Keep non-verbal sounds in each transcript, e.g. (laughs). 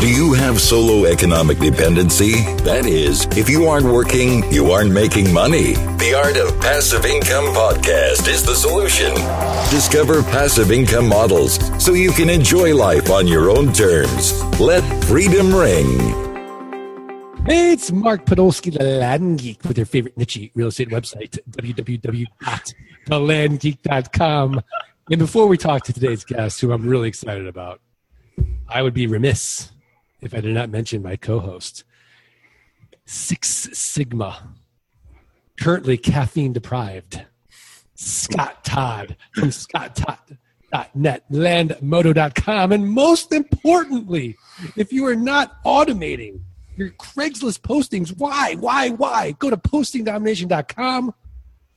Do you have solo economic dependency? That is, if you aren't working, you aren't making money. The Art of Passive Income podcast is the solution. Discover passive income models so you can enjoy life on your own terms. Let freedom ring. It's Mark Podolsky, the Land Geek, with your favorite niche real estate website, www.thelandgeek.com. And before we talk to today's guest, who I'm really excited about, I would be remiss if I did not mention my co host, Six Sigma, currently caffeine deprived, Scott Todd from scotttodd.net, landmodo.com, and most importantly, if you are not automating your Craigslist postings, why, why, why? Go to postingdomination.com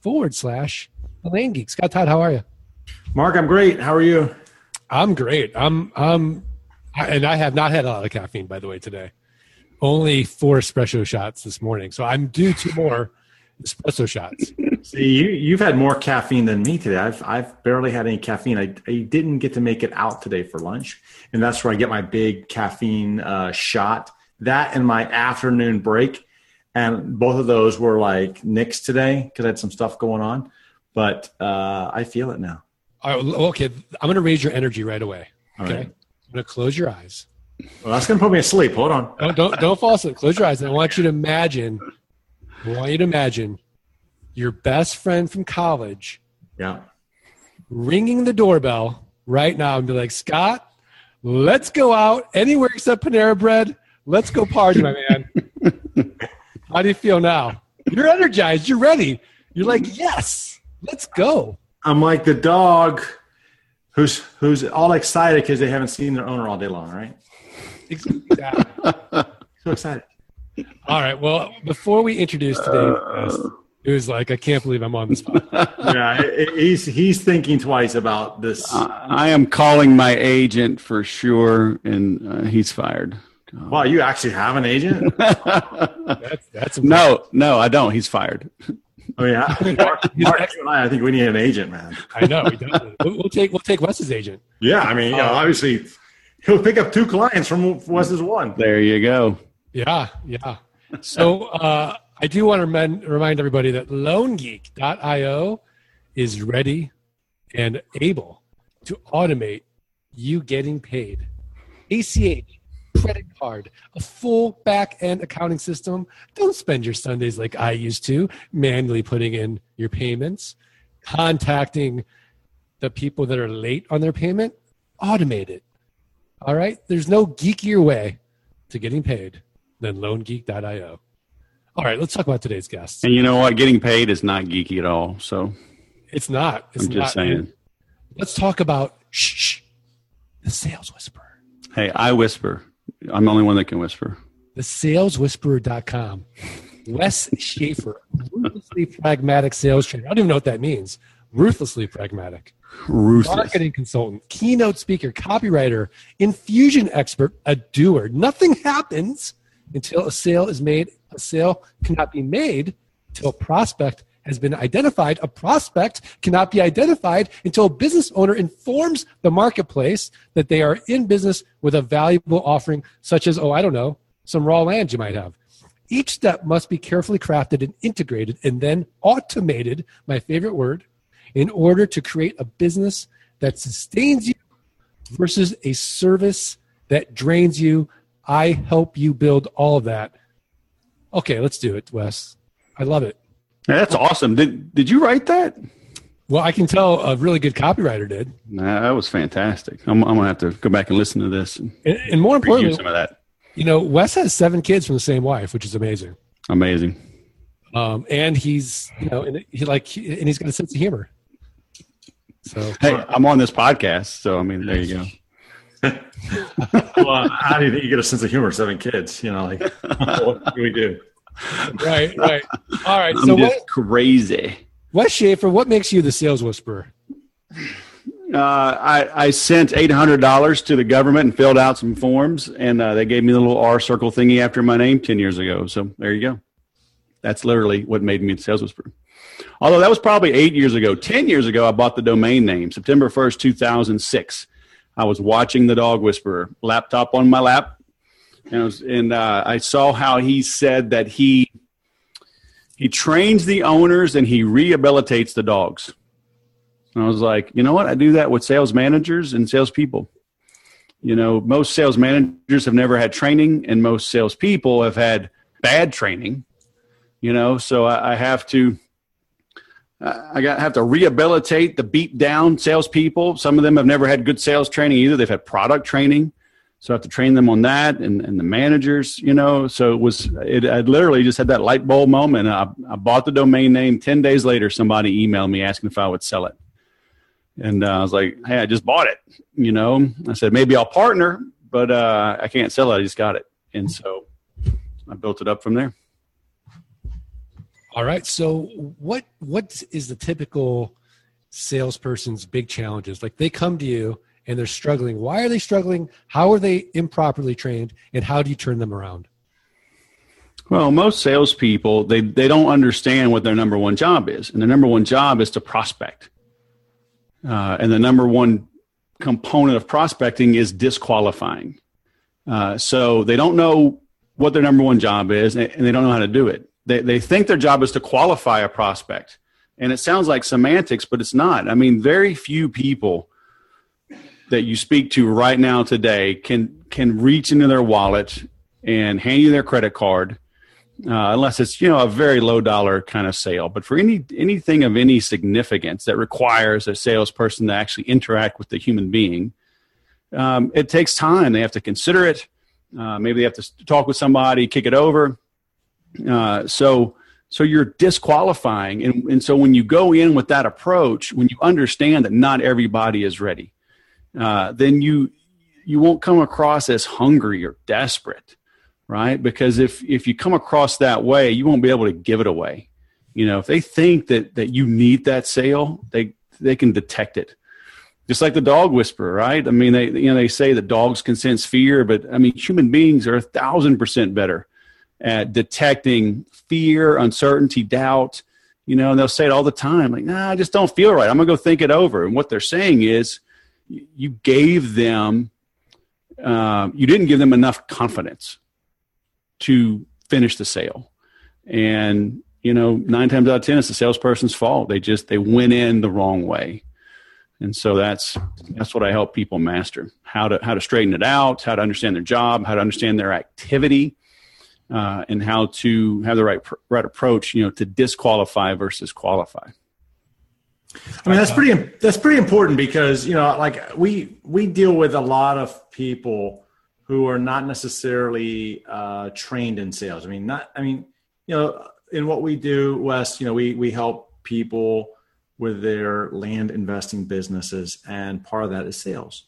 forward slash Land Geek. Scott Todd, how are you? Mark, I'm great. How are you? I'm great. I'm I'm and I have not had a lot of caffeine by the way today. Only four espresso shots this morning. So I'm due to more espresso shots. See, you you've had more caffeine than me today. I've I've barely had any caffeine. I, I didn't get to make it out today for lunch, and that's where I get my big caffeine uh, shot. That and my afternoon break, and both of those were like nixed today because I had some stuff going on. But uh, I feel it now. okay, I'm going to raise your energy right away. All okay, right. I'm going to close your eyes. Well, that's going to put me asleep. Hold on. Don't, don't don't fall asleep. Close your eyes. And I want you to imagine. I want you to imagine your best friend from college Yeah. ringing the doorbell right now and be like, Scott, let's go out anywhere except Panera Bread. Let's go party, my man. (laughs) How do you feel now? You're energized. You're ready. You're like, yes, let's go. I'm like the dog who's who's all excited because they haven't seen their owner all day long. Right. Exactly. (laughs) So excited. All right. Well, before we introduce today's guest, it was like, I can't believe I'm on this spot. (laughs) yeah, he's he's thinking twice about this. I am calling my agent for sure, and uh, he's fired. Wow, you actually have an agent? (laughs) That's, that's No, no, I don't. He's fired. I mean, I- (laughs) Mark, Mark, you and I, I think we need an agent, man. I know. We definitely- we'll, we'll take we'll take Wes's agent. Yeah, I mean, you know, obviously, he'll pick up two clients from Wes's one. There you go. Yeah, yeah. So uh, I do want to remind, remind everybody that LoanGeek.io is ready and able to automate you getting paid. ACH, credit card, a full back end accounting system. Don't spend your Sundays like I used to, manually putting in your payments, contacting the people that are late on their payment. Automate it. All right? There's no geekier way to getting paid than loangeek.io. All right, let's talk about today's guests. And you know what? Getting paid is not geeky at all. So It's not. It's I'm just not. saying. Let's talk about shh, the sales whisperer. Hey, I whisper. I'm the only one that can whisper. The saleswhisperer.com. Wes Schaefer, ruthlessly pragmatic sales trainer. I don't even know what that means. Ruthlessly pragmatic. Ruthless. Marketing consultant, keynote speaker, copywriter, infusion expert, a doer. Nothing happens until a sale is made. A sale cannot be made until a prospect has been identified. A prospect cannot be identified until a business owner informs the marketplace that they are in business with a valuable offering, such as, oh, I don't know, some raw land you might have. Each step must be carefully crafted and integrated and then automated, my favorite word, in order to create a business that sustains you versus a service that drains you. I help you build all of that. Okay, let's do it, Wes. I love it. Hey, that's awesome. Did Did you write that? Well, I can tell a really good copywriter did. Nah, that was fantastic. I'm, I'm gonna have to go back and listen to this and And, and more importantly, some of that. you know, Wes has seven kids from the same wife, which is amazing. Amazing. Um, and he's, you know, and he like, he- and he's got a sense of humor. So Hey, I'm on this podcast, so I mean, there you go. (laughs) Well, how do you think you get a sense of humor? Seven kids, you know, like (laughs) what do we do? Right, right. All right. (laughs) I'm So just what, crazy. Wes Schaefer, what makes you the sales whisperer? Uh, I, I sent eight hundred dollars to the government and filled out some forms, and uh, they gave me the little R circle thingy after my name ten years ago. So there you go. That's literally what made me the sales whisperer. Although that was probably eight years ago. Ten years ago, I bought the domain name September first, two thousand six. I was watching the Dog Whisperer laptop on my lap, And, was, and uh, I saw how he said that he he trains the owners and he rehabilitates the dogs. And I was like, you know what? I do that with sales managers and salespeople. You know, most sales managers have never had training, and most salespeople have had bad training. You know, so I, I have to. I got have to rehabilitate the beat down salespeople. Some of them have never had good sales training either. They've had product training, so I have to train them on that and, and the managers. You know, so it was. It, I literally just had that light bulb moment. I, I bought the domain name. Ten days later, somebody emailed me asking if I would sell it. And uh, I was like, hey, I just bought it. You know, I said, maybe I'll partner, but uh, I can't sell it. I just got it. And so I built it up from there. All right. So what what is the typical salesperson's big challenges? Like they come to you and they're struggling. Why are they struggling? How are they improperly trained? And how do you turn them around? Well, most salespeople they they don't understand what their number one job is, and their number one job is to prospect. Uh, and the number one component of prospecting is disqualifying. Uh, so they don't know what their number one job is and they don't know how to do it. They, they think their job is to qualify a prospect. And it sounds like semantics, but it's not. I mean, very few people that you speak to right now today can can reach into their wallet and hand you their credit card uh, unless it's you know a very low dollar kind of sale. But for any anything of any significance that requires a salesperson to actually interact with the human being, um, it takes time. They have to consider it. Uh, maybe they have to talk with somebody, kick it over. Uh, so so you're disqualifying, and and so when you go in with that approach, when you understand that not everybody is ready, uh, then you you won't come across as hungry or desperate right? Because if if you come across that way, you won't be able to give it away. You know, if they think that that you need that sale, they they can detect it. Just like the dog whisperer, right? I mean, they you know they say that dogs can sense fear, but I mean, human beings are a thousand percent better at detecting fear, uncertainty, doubt. You know, and they'll say it all the time, like, "Nah, I just don't feel right. I'm gonna go think it over." And what they're saying is, you gave them, uh, you didn't give them enough confidence to finish the sale. And, you know, nine times out of 10, it's the salesperson's fault. They just, they went in the wrong way. And so that's, that's what I help people master how to, how to straighten it out, how to understand their job, how to understand their activity, uh, and how to have the right, right approach, you know, to disqualify versus qualify. I mean that's pretty that's pretty important because you know like we we deal with a lot of people who are not necessarily uh, trained in sales. I mean, not. I mean, you know, in what we do, Wes, you know, we we help people with their land investing businesses, and part of that is sales.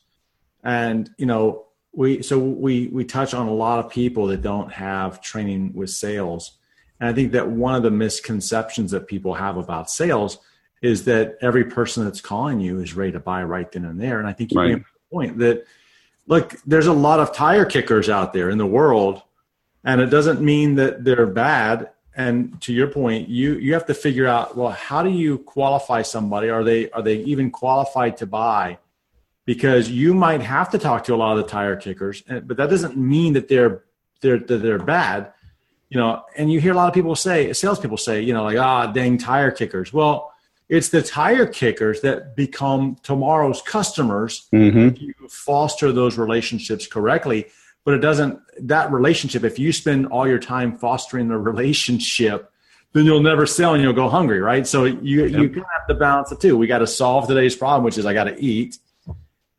And you know, we so we we touch on a lot of people that don't have training with sales, and I think that one of the misconceptions that people have about sales is that every person that's calling you is ready to buy right then and there. And I think you right. made a point that look, there's a lot of tire kickers out there in the world, and it doesn't mean that they're bad. And to your point, you you have to figure out well, how do you qualify somebody? Are they are they even qualified to buy? Because you might have to talk to a lot of the tire kickers, but that doesn't mean that they're they're that they're bad. You know, and you hear a lot of people say, salespeople say, you know, like ah, dang tire kickers. Well, it's the tire kickers that become tomorrow's customers mm-hmm. if you foster those relationships correctly. But it doesn't that relationship if you spend all your time fostering the relationship then you'll never sell and you'll go hungry right? So you yep. you have to balance the two. We got to solve today's problem which is i got to eat.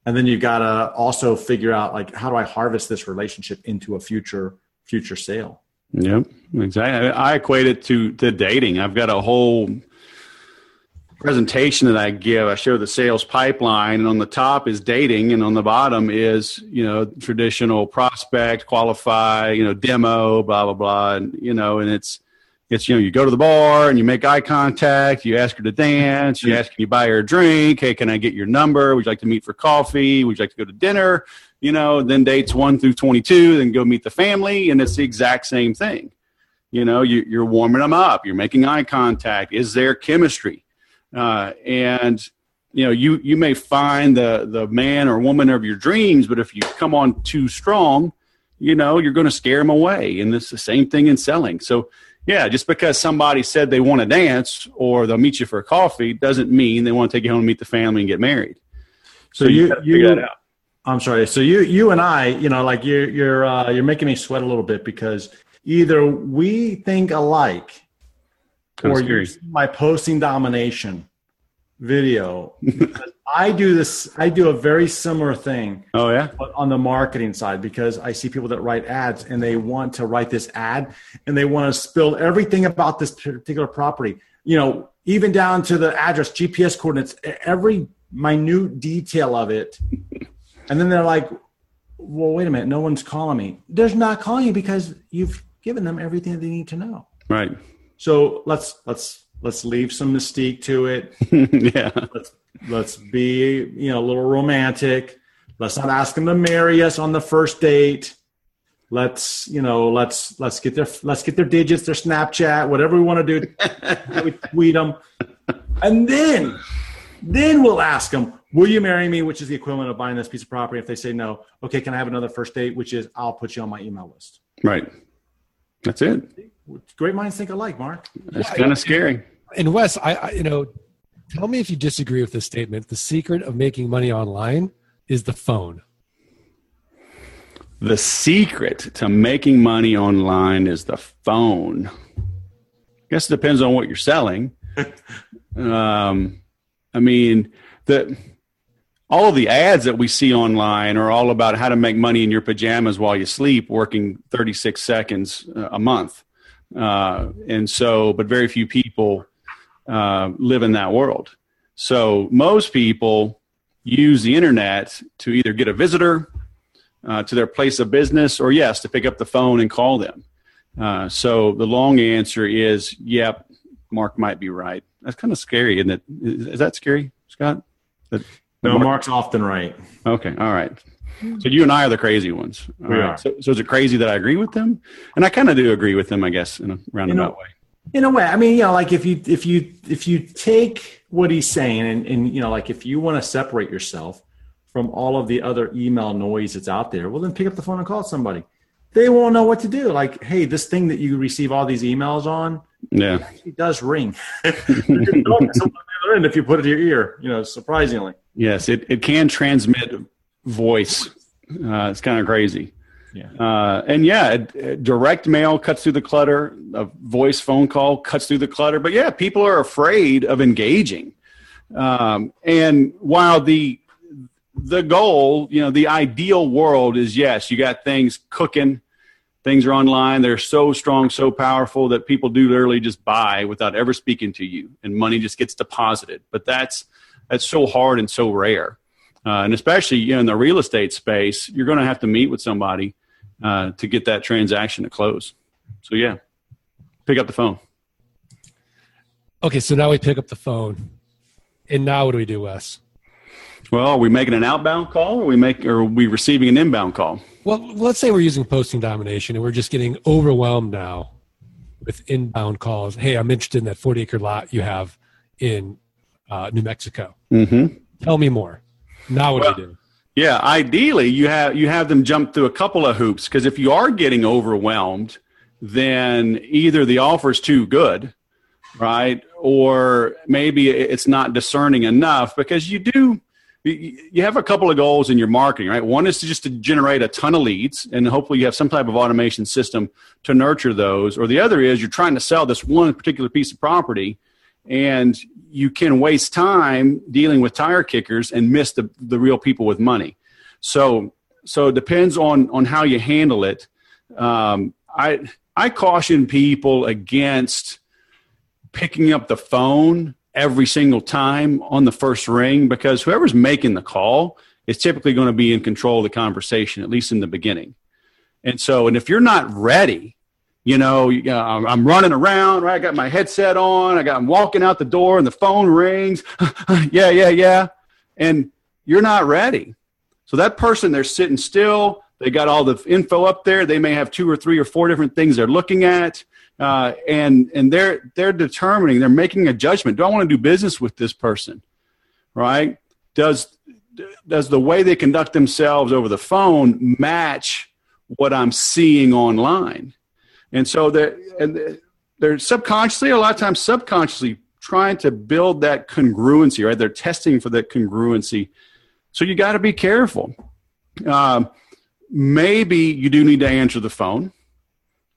And then you've got to also figure out like how do i harvest this relationship into a future future sale? Yep exactly. I equate it to to dating. I've got a whole presentation that I give, I show the sales pipeline, and on the top is dating, and on the bottom is you know traditional prospect, qualify, you know demo, blah blah blah, and you know, and it's it's you know you go to the bar and you make eye contact, you ask her to dance, you ask can you buy her a drink, hey can I get your number? Would you like to meet for coffee? Would you like to go to dinner? You know, then dates one through twenty two, then go meet the family, and it's the exact same thing. You know, you, you're warming them up, you're making eye contact. Is there chemistry? Uh, and you know, you you may find the the man or woman of your dreams, but if you come on too strong, you know, you're going to scare them away. And it's the same thing in selling. So, yeah, just because somebody said they want to dance or they'll meet you for a coffee doesn't mean they want to take you home and meet the family and get married. So, so you, you, you I'm sorry. So you, you and I, you know, like you're, you're, uh, you're making me sweat a little bit because either we think alike or you my posting domination video (laughs) I do this. I do a very similar thing. Oh yeah, on the marketing side because I see people that write ads and they want to write this ad and they want to spill everything about this particular property. You know, even down to the address, GPS coordinates, every minute detail of it. (laughs) And then they're like, "Well, wait a minute, no one's calling me." They're not calling you because you've given them everything they need to know. Right. So let's let's let's leave some mystique to it. (laughs) yeah. Let's let's be you know a little romantic. Let's not ask them to marry us on the first date. Let's you know let's let's get their let's get their digits, their Snapchat, whatever we want to do. we tweet them, and then then we'll ask them, "Will you marry me?" Which is the equivalent of buying this piece of property. If they say no, okay, can I have another first date? Which is I'll put you on my email list. Right. That's it. Great minds think alike, Mark. That's kind of scary. And Wes, I, I, you know, tell me if you disagree with this statement. The secret of making money online is the phone. The secret to making money online is the phone. I guess it depends on what you're selling. (laughs) um, I mean, the all of the ads that we see online are all about how to make money in your pajamas while you sleep, working 36 seconds a month. Uh, and so, but very few people uh, live in that world. So most people use the internet to either get a visitor uh, to their place of business or, yes, to pick up the phone and call them. Uh, so the long answer is, yep, Mark might be right. That's kind of scary, isn't it? Is, is that scary, Scott? That, no, Mark? Mark's often right. Okay, all right. So you and I are the crazy ones. All we right. are. So, so, is it crazy that I agree with them? And I kind of do agree with them, I guess, in a roundabout you know, way in a way i mean you know like if you if you if you take what he's saying and, and you know like if you want to separate yourself from all of the other email noise that's out there well then pick up the phone and call somebody they won't know what to do like hey this thing that you receive all these emails on yeah it does ring (laughs) and if you put it to your ear you know surprisingly yes it, it can transmit voice uh, it's kind of crazy yeah. Uh, and yeah, direct mail cuts through the clutter. A voice phone call cuts through the clutter. But yeah, people are afraid of engaging. Um, and while the the goal, you know, the ideal world is yes, you got things cooking, things are online. They're so strong, so powerful that people do literally just buy without ever speaking to you, and money just gets deposited. But that's that's so hard and so rare. Uh, and especially you know, in the real estate space, you're going to have to meet with somebody uh, to get that transaction to close. So yeah, pick up the phone. Okay, so now we pick up the phone, and now what do we do, Wes? Well, are we making an outbound call, or we make, or are we receiving an inbound call? Well, let's say we're using posting domination, and we're just getting overwhelmed now with inbound calls. Hey, I'm interested in that 40 acre lot you have in uh, New Mexico. Mm-hmm. Tell me more. Now, what well, do do? Yeah, ideally you have you have them jump through a couple of hoops because if you are getting overwhelmed, then either the offer is too good, right, or maybe it's not discerning enough because you do you have a couple of goals in your marketing, right? One is to just to generate a ton of leads, and hopefully you have some type of automation system to nurture those. Or the other is you're trying to sell this one particular piece of property, and you can waste time dealing with tire kickers and miss the, the real people with money. So, so it depends on, on how you handle it. Um, I, I caution people against picking up the phone every single time on the first ring because whoever's making the call is typically going to be in control of the conversation, at least in the beginning. And so, and if you're not ready you know, I'm running around, right? I got my headset on. I got, I'm walking out the door and the phone rings. (laughs) yeah, yeah, yeah. And you're not ready. So that person, they're sitting still. They got all the info up there. They may have two or three or four different things they're looking at. Uh, and, and they're, they're determining, they're making a judgment. Do I want to do business with this person? Right? Does, does the way they conduct themselves over the phone match what I'm seeing online. And so they're, and they're subconsciously, a lot of times subconsciously trying to build that congruency, right? They're testing for that congruency. So you got to be careful. Um, maybe you do need to answer the phone.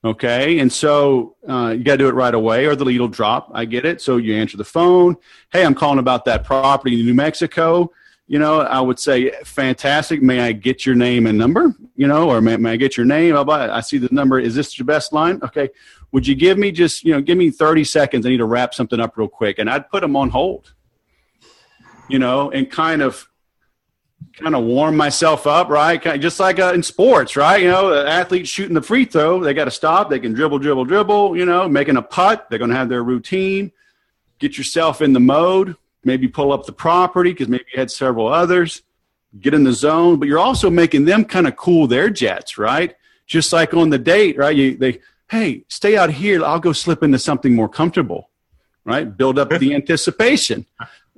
Okay. And so uh, you got to do it right away or the lead will drop. I get it. So you answer the phone. Hey, I'm calling about that property in New Mexico. You know, I would say, fantastic. May I get your name and number? You know, or may, may I get your name? I see the number. Is this your best line? Okay. Would you give me just, you know, give me 30 seconds. I need to wrap something up real quick. And I'd put them on hold, you know, and kind of kind of warm myself up, right? Kind of just like uh, in sports, right? You know, athletes shooting the free throw, they got to stop. They can dribble, dribble, dribble. You know, making a putt, they're going to have their routine. Get yourself in the mode. Maybe pull up the property because maybe you had several others. Get in the zone, but you're also making them kind of cool their jets, right? Just like on the date, right? You they hey, stay out here. I'll go slip into something more comfortable, right? Build up the anticipation.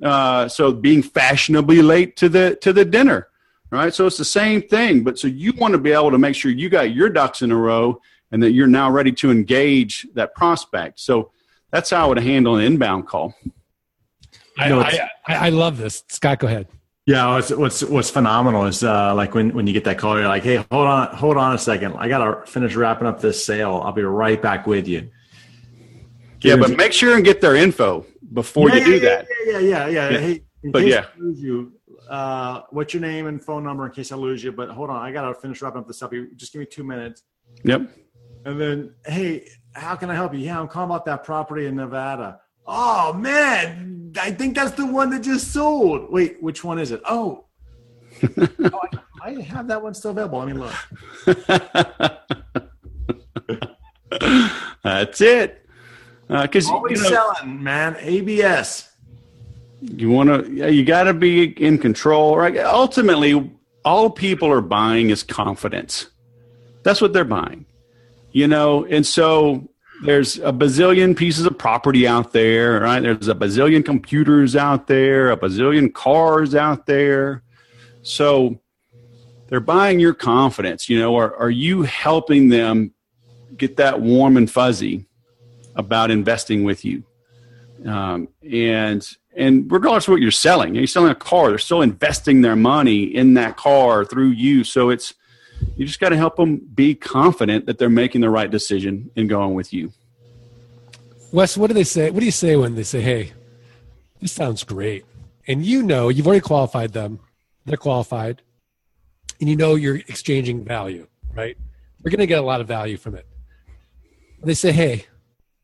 Uh, so being fashionably late to the to the dinner, right? So it's the same thing, but so you want to be able to make sure you got your ducks in a row and that you're now ready to engage that prospect. So that's how I would handle an inbound call. I, I, I, love this. Scott, go ahead. Yeah, what's what's what's phenomenal is uh, like when when you get that call, you're like, "Hey, hold on, hold on a second. I gotta finish wrapping up this sale. I'll be right back with you." yeah, but make sure and get their info before yeah, you do yeah, that. Yeah, yeah, yeah, yeah. Hey, but yeah, lose you, uh, what's your name and phone number in case I lose you? But hold on, I gotta finish wrapping up this up. Just give me two minutes. Yep. And then, hey, how can I help you? Yeah, I'm calling about that property in Nevada. Oh man, I think that's the one that just sold. Wait, which one is it? Oh, (laughs) oh I, I have that one still available. I mean, look. (laughs) that's it because uh, always you know, selling, man. ABS. You want to, yeah, you got to be in control, right? Ultimately, all people are buying is confidence. That's what they're buying, you know. And so there's a bazillion pieces of property out there, right? There's a bazillion computers out there, a bazillion cars out there. So they're buying your confidence, you know. Are are you helping them get that warm and fuzzy? about investing with you. Um, and and regardless of what you're selling, you're selling a car, they're still investing their money in that car through you. So it's you just got to help them be confident that they're making the right decision in going with you. Wes, what do they say? What do you say when they say, "Hey, this sounds great," and you know you've already qualified them, they're qualified, and you know you're exchanging value, right? We're going to get a lot of value from it. They say, "Hey,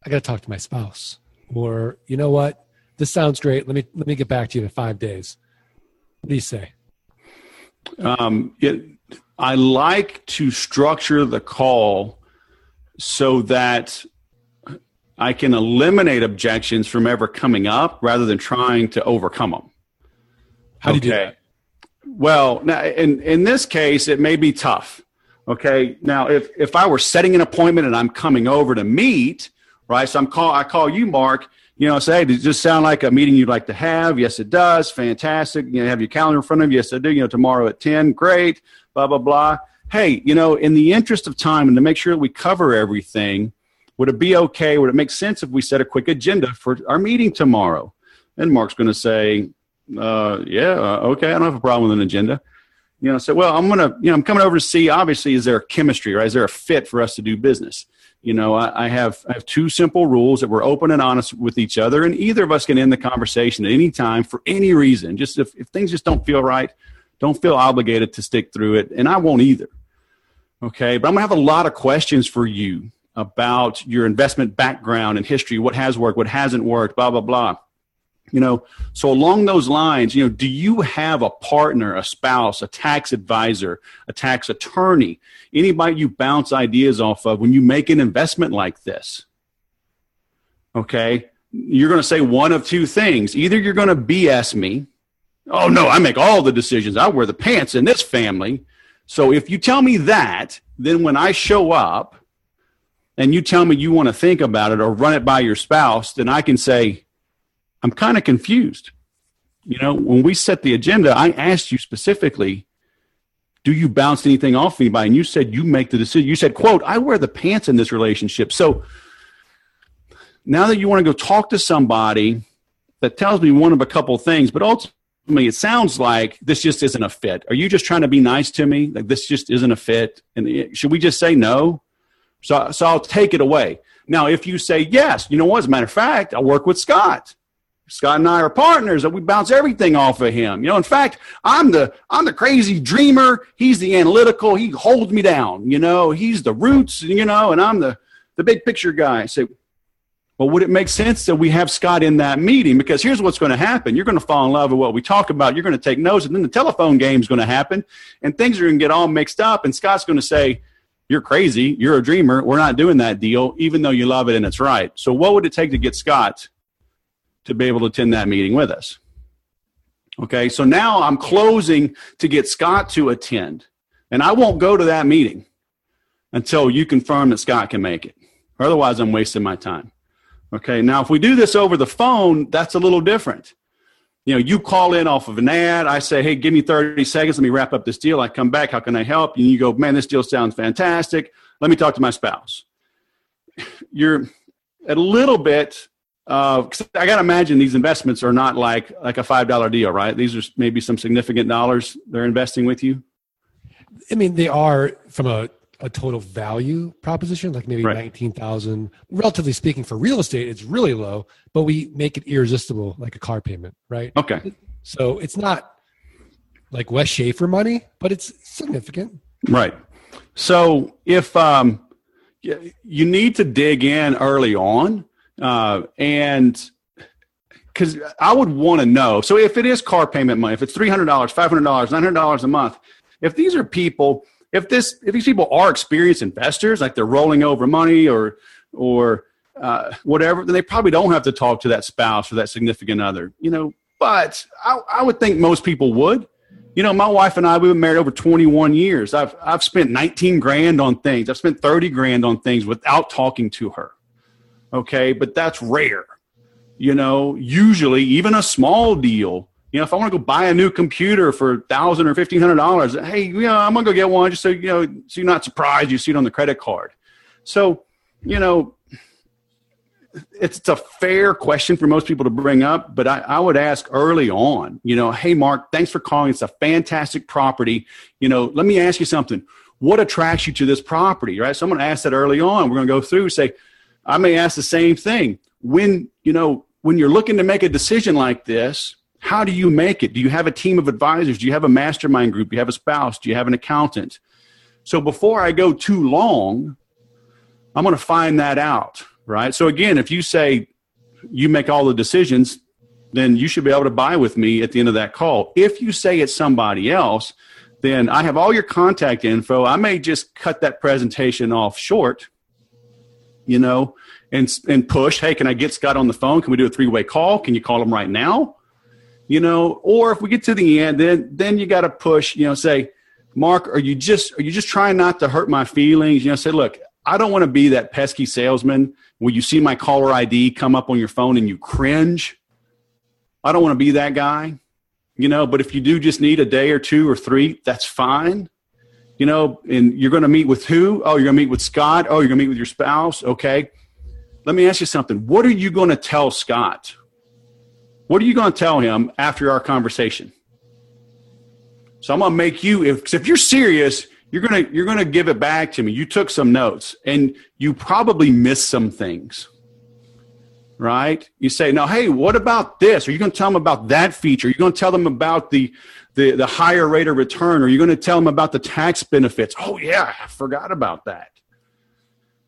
I got to talk to my spouse. Or, you know what? This sounds great. Let me let me get back to you in five days. What do you say? Um, it, I like to structure the call so that I can eliminate objections from ever coming up rather than trying to overcome them. How do you do that? Well, now in in this case, it may be tough. Okay. Now, if if I were setting an appointment and I'm coming over to meet, right? So I'm call I call you, Mark. You know, say, does this sound like a meeting you'd like to have? Yes, it does. Fantastic. You know, have your calendar in front of you. Yes, I do. You know, tomorrow at ten. Great. Blah blah blah. Hey, you know, in the interest of time and to make sure that we cover everything, would it be okay? Would it make sense if we set a quick agenda for our meeting tomorrow? And Mark's going to say, uh, yeah, uh, okay, I don't have a problem with an agenda. You know, say, well, I'm going to, you know, I'm coming over to see, obviously, is there a chemistry, right? Is there a fit for us to do business? you know I, I, have i have two simple rules that we're open and honest with each other and either of us can end the conversation at any time for any reason just if, if things just don't feel right don't feel obligated to stick through it and i won't either. Okay but i'm to have a lot of questions for you about your investment background and history what has worked what hasn't worked blah blah blah. You know so along those lines you know do you have a partner a spouse a tax advisor a tax attorney anybody you bounce ideas off of when you make an investment like this? Okay you're going to say one of two things. Either you're going to bs me oh no i make all the decisions i wear the pants in this family so if you tell me that then when i show up and you tell me you want to think about it or run it by your spouse then i can say I'm kind of confused. You know, when we set the agenda, I asked you specifically, do you bounce anything off anybody? And you said you make the decision. You said, quote, I wear the pants in this relationship. So now that you want to go talk to somebody that tells me one of a couple things, but ultimately it sounds like this just isn't a fit. Are you just trying to be nice to me? Like this just isn't a fit? And eh, should we just say no? So, so I'll take it away. Now, if you say yes, you know what? As a matter of fact, I work with Scott. Scott and I are partners and we bounce everything off of him. You know, in fact, I'm the I'm the crazy dreamer. He's the analytical. He holds me down. You know, he's the roots. You know, and I'm the the big picture guy. I say, well, would it make sense that we have Scott in that meeting? Because here's what's going to happen. You're going to fall in love with what we talk about. You're going to take notes, and then the telephone game is going to happen, and things are going to get all mixed up. And Scott's going to say, You're crazy. You're a dreamer. We're not doing that deal, even though you love it and it's right. So, what would it take to get Scott to be able to attend that meeting with us? Okay, so now I'm closing to get Scott to attend, and I won't go to that meeting until you confirm that Scott can make it. Otherwise, I'm wasting my time. Okay, now if we do this over the phone, that's a little different. You know, you call in off of an ad. I say, hey, give me 30 seconds. Let me wrap up this deal. I come back. How can I help? And you go, man, this deal sounds fantastic. Let me talk to my spouse. (laughs) You're a little bit, uh, I got to imagine these investments are not like, like a $5 deal, right? These are maybe some significant dollars they're investing with you. I mean, they are from a a total value proposition, like maybe right. 19,000. Relatively speaking, for real estate, it's really low, but we make it irresistible like a car payment, right? Okay. So it's not like Wes Schaefer money, but it's significant. Right. So if um, you need to dig in early on, uh, and because I would want to know. So if it is car payment money, if it's $300, $500, $900 a month, if these are people – if this if these people are experienced investors, like they're rolling over money or or uh, whatever, then they probably don't have to talk to that spouse or that significant other, you know. But I, I would think most people would. You know, my wife and I we've been married over 21 years. I've I've spent 19 grand on things. I've spent 30 grand on things without talking to her. Okay, but that's rare. You know, usually even a small deal you know, if I want to go buy a new computer for thousand or fifteen hundred dollars, hey, you know, I'm gonna go get one just so you know, so you're not surprised you see it on the credit card. So, you know, it's, a fair question for most people to bring up, but I, I, would ask early on, you know, hey, Mark, thanks for calling. It's a fantastic property. You know, let me ask you something. What attracts you to this property, right? So I'm going to ask that early on. We're going to go through say, I may ask the same thing. When, you know, when you're looking to make a decision like this, how do you make it? Do you have a team of advisors? Do you have a mastermind group? Do you have a spouse? Do you have an accountant? So before I go too long, I'm going to find that out, right? So again, if you say you make all the decisions, then you should be able to buy with me at the end of that call. If you say it's somebody else, then I have all your contact info. I may just cut that presentation off short, you know, and and push. Hey, can I get Scott on the phone? Can we do a three way call? Can you call him right now? You know, or if we get to the end, then then you got to push, you know, say, Mark, are you just are you just trying not to hurt my feelings? You know, say, look, I don't want to be that pesky salesman where you see my caller ID come up on your phone and you cringe. I don't want to be that guy, you know. But if you do just need a day or two or three, that's fine. You know, and you're going to meet with who? Oh, you're going to meet with Scott. Oh, you're going to meet with your spouse. Okay. Let me ask you something. What are you going to tell Scott? What are you going to tell him after our conversation? So I'm going to make you if if you're serious, you're going to you're going to give it back to me. You took some notes and you probably missed some things. Right? You say, "No, hey, what about this? Are you going to tell them about that feature? Are you going to tell them about the the the higher rate of return? Are you going to tell them about the tax benefits?" "Oh yeah, I forgot about that."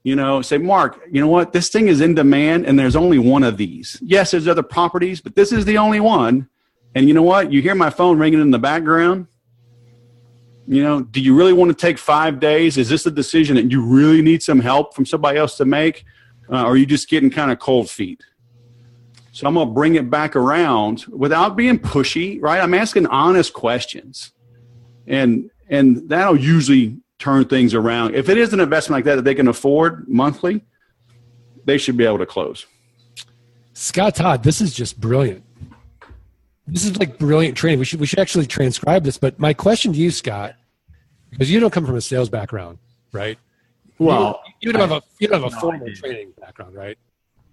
You know, say, Mark, you know what? This thing is in demand and there's only one of these. Yes, there's other properties, but this is the only one. And you know what? You hear my phone ringing in the background. You know, do you really want to take five days? Is this a decision that you really need some help from somebody else to make? Uh, or are you just getting kind of cold feet? So I'm going to bring it back around without being pushy, right? I'm asking honest questions. And and that'll usually turn things around. If it is an investment like that that they can afford monthly, they should be able to close. Scott Todd, this is just brilliant. This is like brilliant training. We should we should actually transcribe this. But my question to you, Scott, because you don't come from a sales background, right? Well, you, you don't have a you don't have a no, formal training background, right?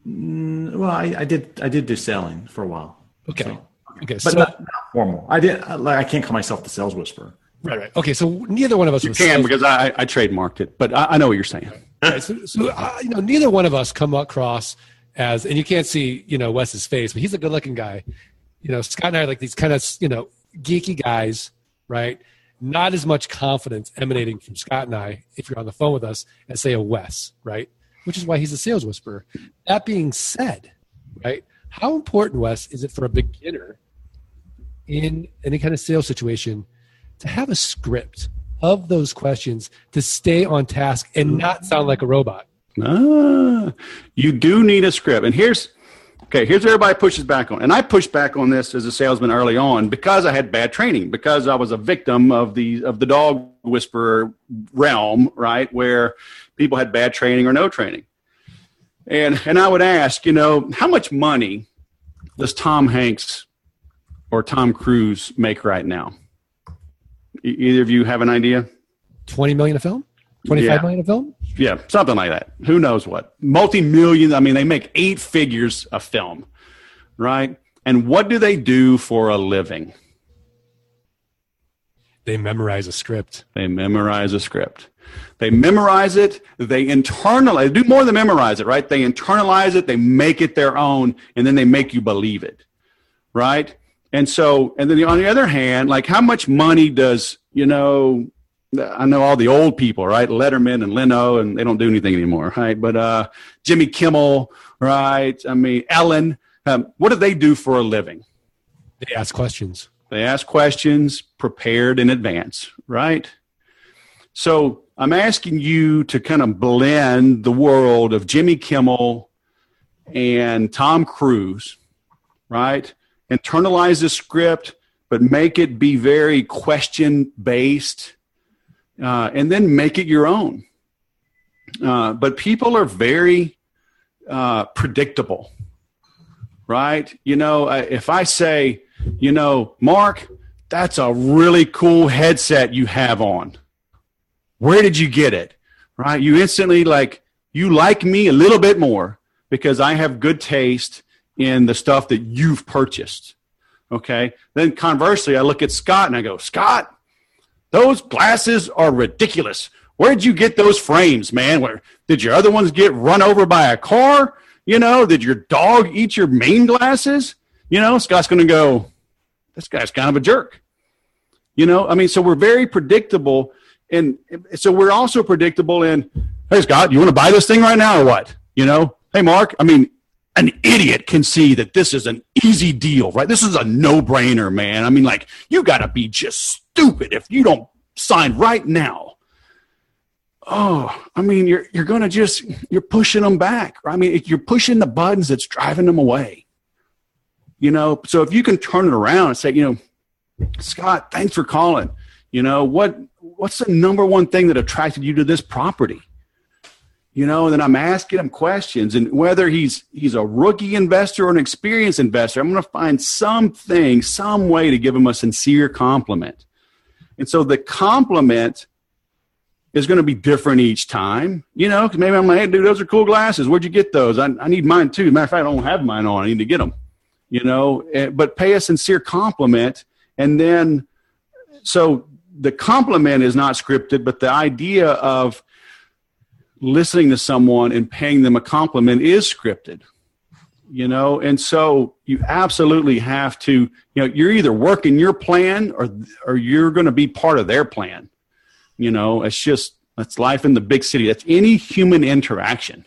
mm, well, I, I did I did do selling for a while. Okay. So- Okay, but so not, not formal. I did like I can't call myself the sales whisperer. Right, right. Okay, so neither one of us You was can because I, I trademarked it, but I, I know what you're saying. Right, so, so uh, you know, neither one of us come across as, and you can't see, you know, Wes's face, but he's a good-looking guy. You know, Scott and I are like these kind of, you know, geeky guys, right? Not as much confidence emanating from Scott and I, if you're on the phone with us, as say a Wes, right? Which is why he's a sales whisperer. That being said, right? How important, Wes, is it for a beginner in any kind of sales situation to have a script of those questions to stay on task and not sound like a robot? Ah, you do need a script. And here's okay, here's where everybody pushes back on. And I pushed back on this as a salesman early on because I had bad training, because I was a victim of the of the dog whisperer realm, right? Where people had bad training or no training. And and I would ask, you know, how much money does Tom Hanks or Tom Cruise make right now? Either of you have an idea? 20 million a film? Twenty-five Yeah. million a film? Yeah, something like that. Who knows what? Multi million. I mean, they make eight figures a film, right? And what do they do for a living? They memorize a script. They memorize a script. They memorize it. They internalize. They do more than memorize it, right? They internalize it. They make it their own, and then they make you believe it, right? And so, and then on the other hand, like how much money does you know? I know all the old people, right? Letterman and Leno, and they don't do anything anymore, right? But uh, Jimmy Kimmel, right? I mean, Ellen. Um, what do they do for a living? They ask questions. They ask questions prepared in advance, right? So I'm asking you to kind of blend the world of Jimmy Kimmel and Tom Cruise, right? Internalize the script, but make it be very question based, uh, and then make it your own. Uh, but people are very uh, predictable, right? You know, if I say, you know, Mark, that's a really cool headset you have on. Where did you get it? Right? You instantly like, you like me a little bit more because I have good taste in the stuff that you've purchased. Okay. Then conversely, I look at Scott and I go, Scott, those glasses are ridiculous. Where'd you get those frames, man? Where did your other ones get run over by a car? You know, did your dog eat your main glasses? You know, Scott's going to go, this guy's kind of a jerk. You know, I mean, so we're very predictable. And so we're also predictable in, hey, Scott, you want to buy this thing right now or what? You know, hey, Mark, I mean, an idiot can see that this is an easy deal, right? This is a no brainer, man. I mean, like, you got to be just stupid if you don't sign right now. Oh, I mean, you're, you're going to just, you're pushing them back. I mean, you're pushing the buttons that's driving them away. You know, so if you can turn it around and say, you know, Scott, thanks for calling. You know, what what's the number one thing that attracted you to this property? You know, and then I'm asking him questions, and whether he's he's a rookie investor or an experienced investor, I'm going to find something, some way to give him a sincere compliment. And so the compliment is going to be different each time. You know, 'cause maybe I'm like, hey, dude, those are cool glasses. Where'd you get those? I, I need mine too. Matter of fact, I don't have mine on. I need to get them. You know, eh, but pay a sincere compliment, and then so the compliment is not scripted, but the idea of listening to someone and paying them a compliment is scripted. You know, and so you absolutely have to, you know, you're either working your plan or or you're going to be part of their plan. You know, it's just that's life in the big city. That's any human interaction.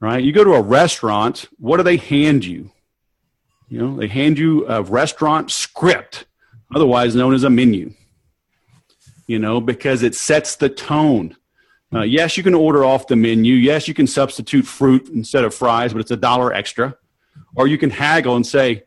Right? You go to a restaurant, what do they hand you? You know, they hand you a restaurant script, otherwise known as a menu. You know, because it sets the tone. Uh, yes, you can order off the menu. Yes, you can substitute fruit instead of fries, but it's a dollar extra. Or you can haggle and say,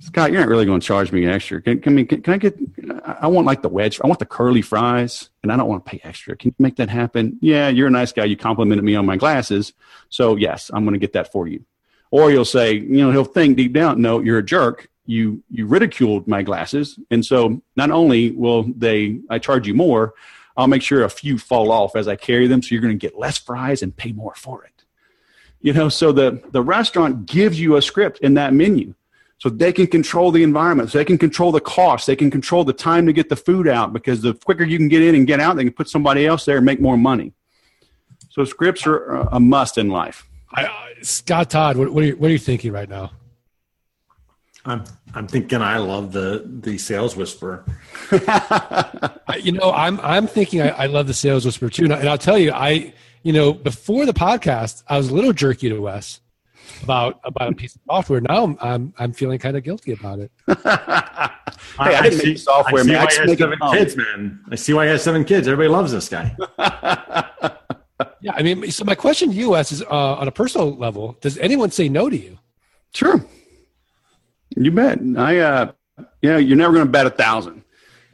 Scott, you're not really going to charge me extra. Can, can, can, can I get, I want like the wedge, I want the curly fries, and I don't want to pay extra. Can you make that happen? Yeah, you're a nice guy. You complimented me on my glasses. So, yes, I'm going to get that for you. Or you'll say, you know, he'll think deep down, no, you're a jerk. you you ridiculed my glasses, and so not only will they I charge you more, I'll make sure a few fall off as I carry them, so you're going to get less fries and pay more for it. You know, so the the restaurant gives you a script in that menu so they can control the environment so they can control the cost they can control the time to get the food out because the quicker you can get in and get out they can put somebody else there and make more money. So scripts are a must in life. I, scott todd what, what, are you, what are you thinking right now I'm I'm thinking I love the the sales whisper. (laughs) you know, I'm I'm thinking I, I love the sales whisper too, and, I, and I'll tell you, I you know before the podcast, I was a little jerky to Wes about about a piece of software. Now I'm I'm, I'm feeling kind of guilty about it. (laughs) hey, I, I didn't see, make software, I see man. Why I have seven kids, man. I see why he has seven kids. Everybody loves this guy. (laughs) yeah, I mean, so my question to you, Wes, is uh, on a personal level: Does anyone say no to you? Sure, you bet. I, uh, you know, you're never going to bet a thousand,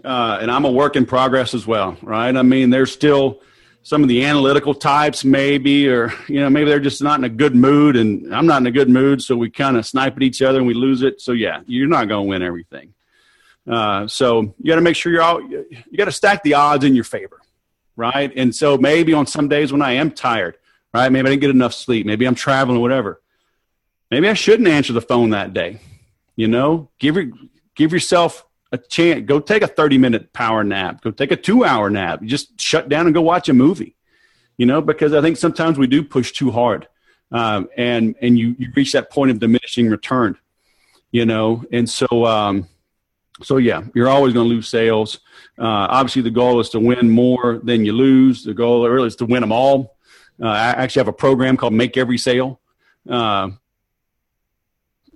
uh, and I'm a work in progress as well, right? I mean, there's still some of the analytical types maybe or you know maybe they're just not in a good mood and i'm not in a good mood so we kind of snipe at each other and we lose it. So yeah you're not going to win everything. Uh, so you got to make sure you're all you got to stack the odds in your favor right? And so maybe on some days when i am tired right maybe i didn't get enough sleep maybe i'm traveling whatever maybe i shouldn't answer the phone that day you know give give yourself a chance. Go take a 30 minute power nap. Go take a two hour nap. Just shut down and go watch a movie. You know, because I think sometimes we do push too hard, um, and and you you reach that point of diminishing return. You know, and so um, so yeah, you're always going to lose sales. Uh, obviously, the goal is to win more than you lose. The goal really is to win them all. Uh, I actually have a program called Make Every Sale. Uh,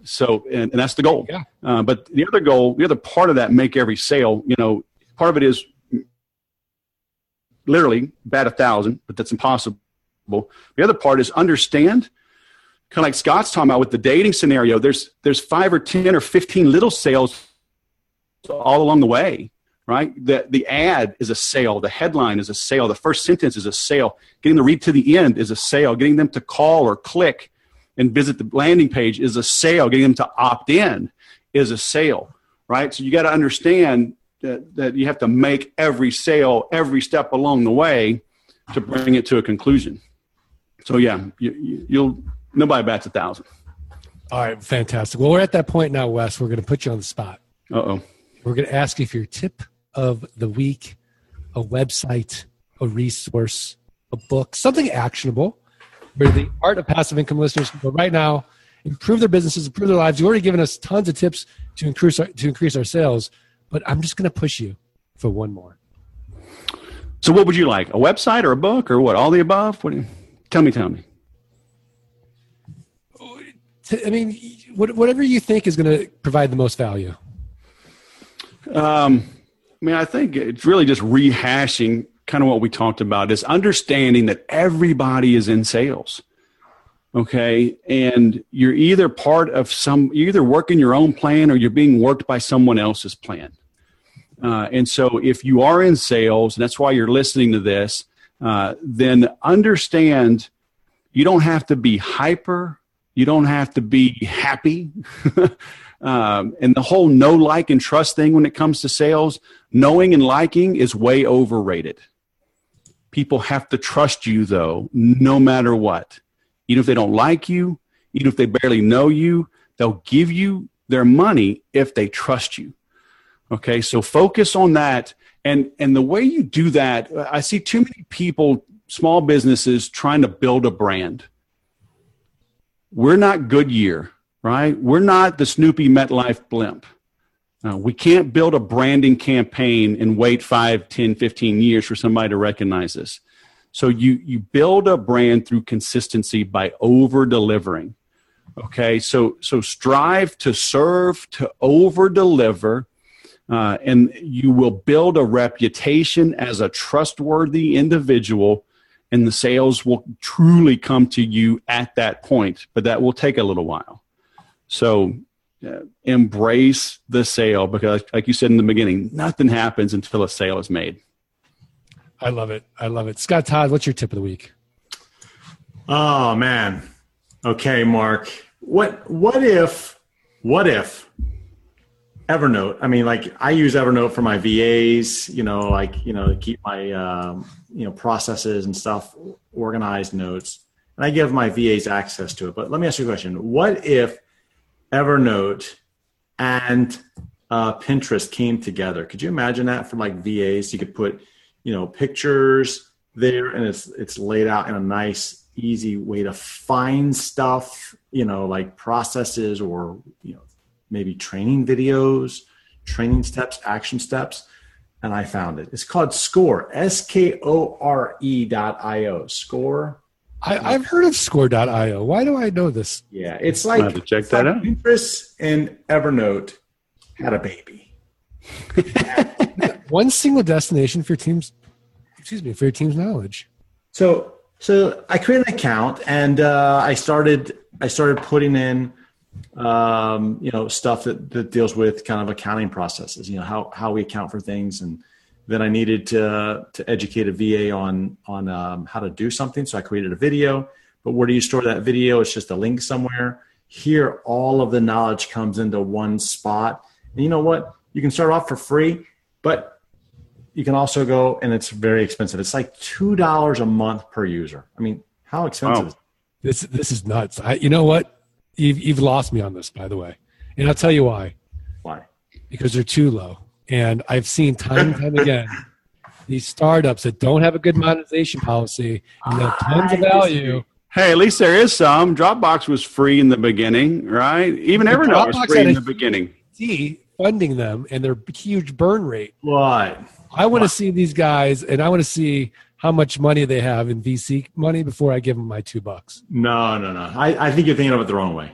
so, and, and that's the goal. Yeah. Uh, but the other goal, the other part of that make every sale, you know, part of it is literally bat a thousand, but that's impossible. The other part is understand, kind of like Scott's talking about with the dating scenario. There's there's five or ten or fifteen little sales all along the way, right? The the ad is a sale, the headline is a sale, the first sentence is a sale. Getting the read to the end is a sale. Getting them to call or click and visit the landing page is a sale. Getting them to opt in is a sale, right? So you got to understand that, that you have to make every sale every step along the way to bring it to a conclusion. So yeah, you, you'll nobody bats a thousand. All right, fantastic. Well, we're at that point now, Wes. We're going to put you on the spot. Uh oh. We're going to ask you for your tip of the week, a website, a resource, a book, something actionable the art of passive income listeners can go right now, improve their businesses, improve their lives. You've already given us tons of tips to increase our, to increase our sales, but I'm just going to push you for one more. So, what would you like? A website or a book or what? All the above? What? You, tell me, tell me. I mean, whatever you think is going to provide the most value. Um, I mean, I think it's really just rehashing kind of what we talked about is understanding that everybody is in sales okay? And you're either part of some you're either working your own plan or you're being worked by someone else's plan. Uh, and so if you are in sales and that's why you're listening to this uh, then understand you don't have to be hyper you don't have to be happy. (laughs) Um, and the whole know like and trust thing when it comes to sales knowing and liking is way overrated People have to trust you, though, no matter what. Even if they don't like you, even if they barely know you, they'll give you their money if they trust you. Okay, so focus on that. And, and the way you do that, I see too many people, small businesses, trying to build a brand. We're not Goodyear, right? We're not the Snoopy MetLife blimp. Uh, we can't build a branding campaign and wait 5, 10, 15 years for somebody to recognize us. So you, you build a brand through consistency by over delivering. Okay, so so strive to serve, to over deliver, uh, and you will build a reputation as a trustworthy individual, and the sales will truly come to you at that point. But that will take a little while. So embrace the sale because, like you said in the beginning, nothing happens until a sale is made. I love it. I love it. Scott Todd, what's your tip of the week? Oh man. Okay, Mark. What what if what if Evernote. I mean, like I use Evernote for my VAs. You know, like you know, to keep my um, you know processes and stuff organized notes, and I give my VAs access to it. But let me ask you a question: What if Evernote and uh, Pinterest came together? Could you imagine that for like VAs? You could put you know pictures there, and it's it's laid out in a nice, easy way to find stuff. You know, like processes or you know maybe training videos, training steps, action steps. And I found it. It's called Skore, S K O R E dot I O. Skore. I, I've heard of skore.io. Why do I know this? Yeah, it's I'll like have to check it's that like out. Pinterest and Evernote had a baby. (laughs) One single destination for your team's, excuse me, for your team's knowledge. So so I created an account and uh, I started I started putting in um, you know stuff that, that deals with kind of accounting processes. You know how how we account for things and then I needed to to educate a VA on on um, how to do something. So I created a video. But where do you store that video? It's just a link somewhere. Here, all of the knowledge comes into one spot. And you know what? You can start off for free, but you can also go and it's very expensive. It's like two dollars a month per user. I mean, how expensive? Wow. Is This this is nuts. I, you know what? You've you've lost me on this, by the way, and I'll tell you why. Why? Because they're too low, and I've seen time and time again these startups that don't have a good monetization policy and they have tons of value. Hey, at least there is some. Dropbox was free in the beginning, right? Even But Evernote was Dropbox free in the beginning. See funding them and their huge burn rate. What? I want to see these guys, and I want to see how much money they have in VC money before I give them my two bucks. No, no, no. I, I think you're thinking of it the wrong way.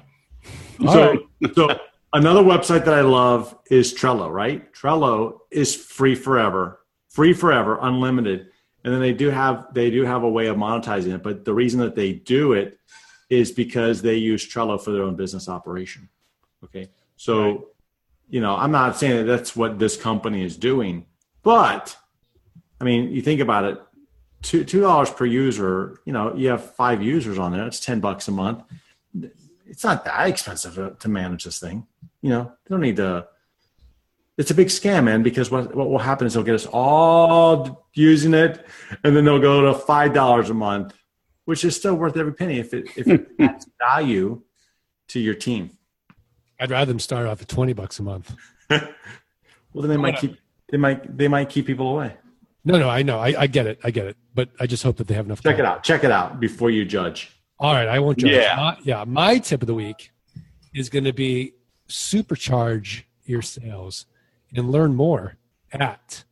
All so, right. so another website that I love is Trello, right? Trello is free forever, free forever, unlimited. And then they do have they do have a way of monetizing it, but the reason that they do it is because they use Trello for their own business operation. Okay, so you know I'm not saying that that's what this company is doing, but I mean you think about it, two two dollars per user. You know you have five users on there. It's ten bucks a month it's not that expensive to, to manage this thing. You know, they don't need to. It's a big scam, man. Because what what will happen is they'll get us all using it, and then they'll go to five dollars a month, which is still worth every penny if it if it (laughs) adds value to your team. I'd rather them start off at twenty bucks a month. (laughs) Well, then they might keep they might they might keep people away. No, no, I know, I, I get it, I get it, but I just hope that they have enough. Check it out. Check it out before you judge. All right, I won't judge. Yeah. My, yeah. My tip of the week is going to be supercharge your sales and learn more at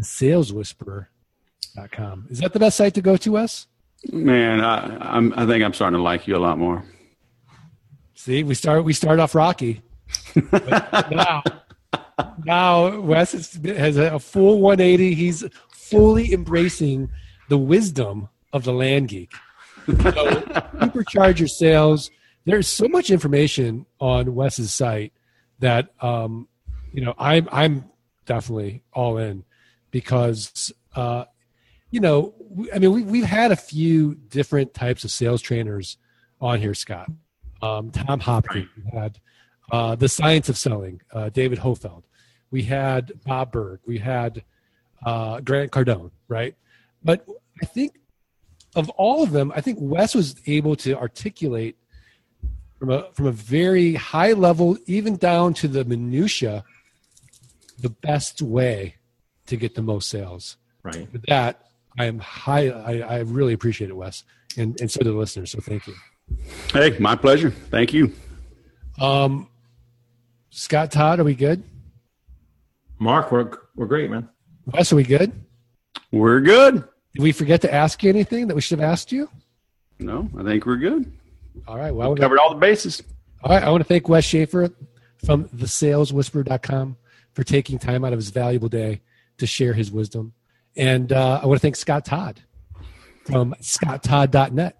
saleswhisperer.com. Is that the best site to go to, Wes? Man, I, I'm, I think I'm starting to like you a lot more. See, we start we start off rocky. (laughs) Now, now Wes is, has a full 180. He's fully embracing the wisdom of the land geek. (laughs) Supercharge your sales. There's so much information on Wes's site that um, you know I'm I'm definitely all in because uh, you know I mean we, we've had a few different types of sales trainers on here, Scott. Um, Tom Hopkins, we had uh, the Science of Selling, uh, David Hoffeld. We had Bob Berg. We had uh, Grant Cardone, right? But I think of all of them, I think Wes was able to articulate from a from a very high level, even down to the minutia, the best way to get the most sales. Right. With that, I am high. I, I really appreciate it, Wes, and and so do the listeners. So thank you. Hey, my pleasure. Thank you. Um, Scott Todd, are we good? Mark, we're we're great, man. Wes, are we good? We're good. Did we forget to ask you anything that we should have asked you? No, I think we're good. All right. Well, wanna- Covered all the bases. all right. I want to thank Wes Schaeffer from thesaleswhisperer.com for taking time out of his valuable day to share his wisdom. And uh, I want to thank Scott Todd from scotttodd.net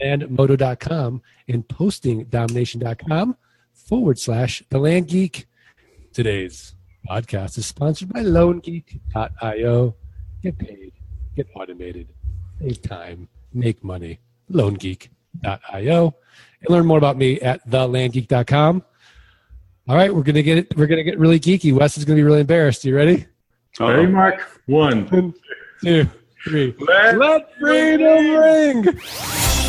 and moto.com and postingdomination.com forward slash the land geek. Today's podcast is sponsored by loangeek.io. Get paid, get automated, save time, make money. Loangeek.io. And learn more about me at thelandgeek.com. All right, we're gonna get it. We're gonna get really geeky. Wes is gonna be really embarrassed. You ready? Ready, Mark? One, two, three. Let- Let freedom ring.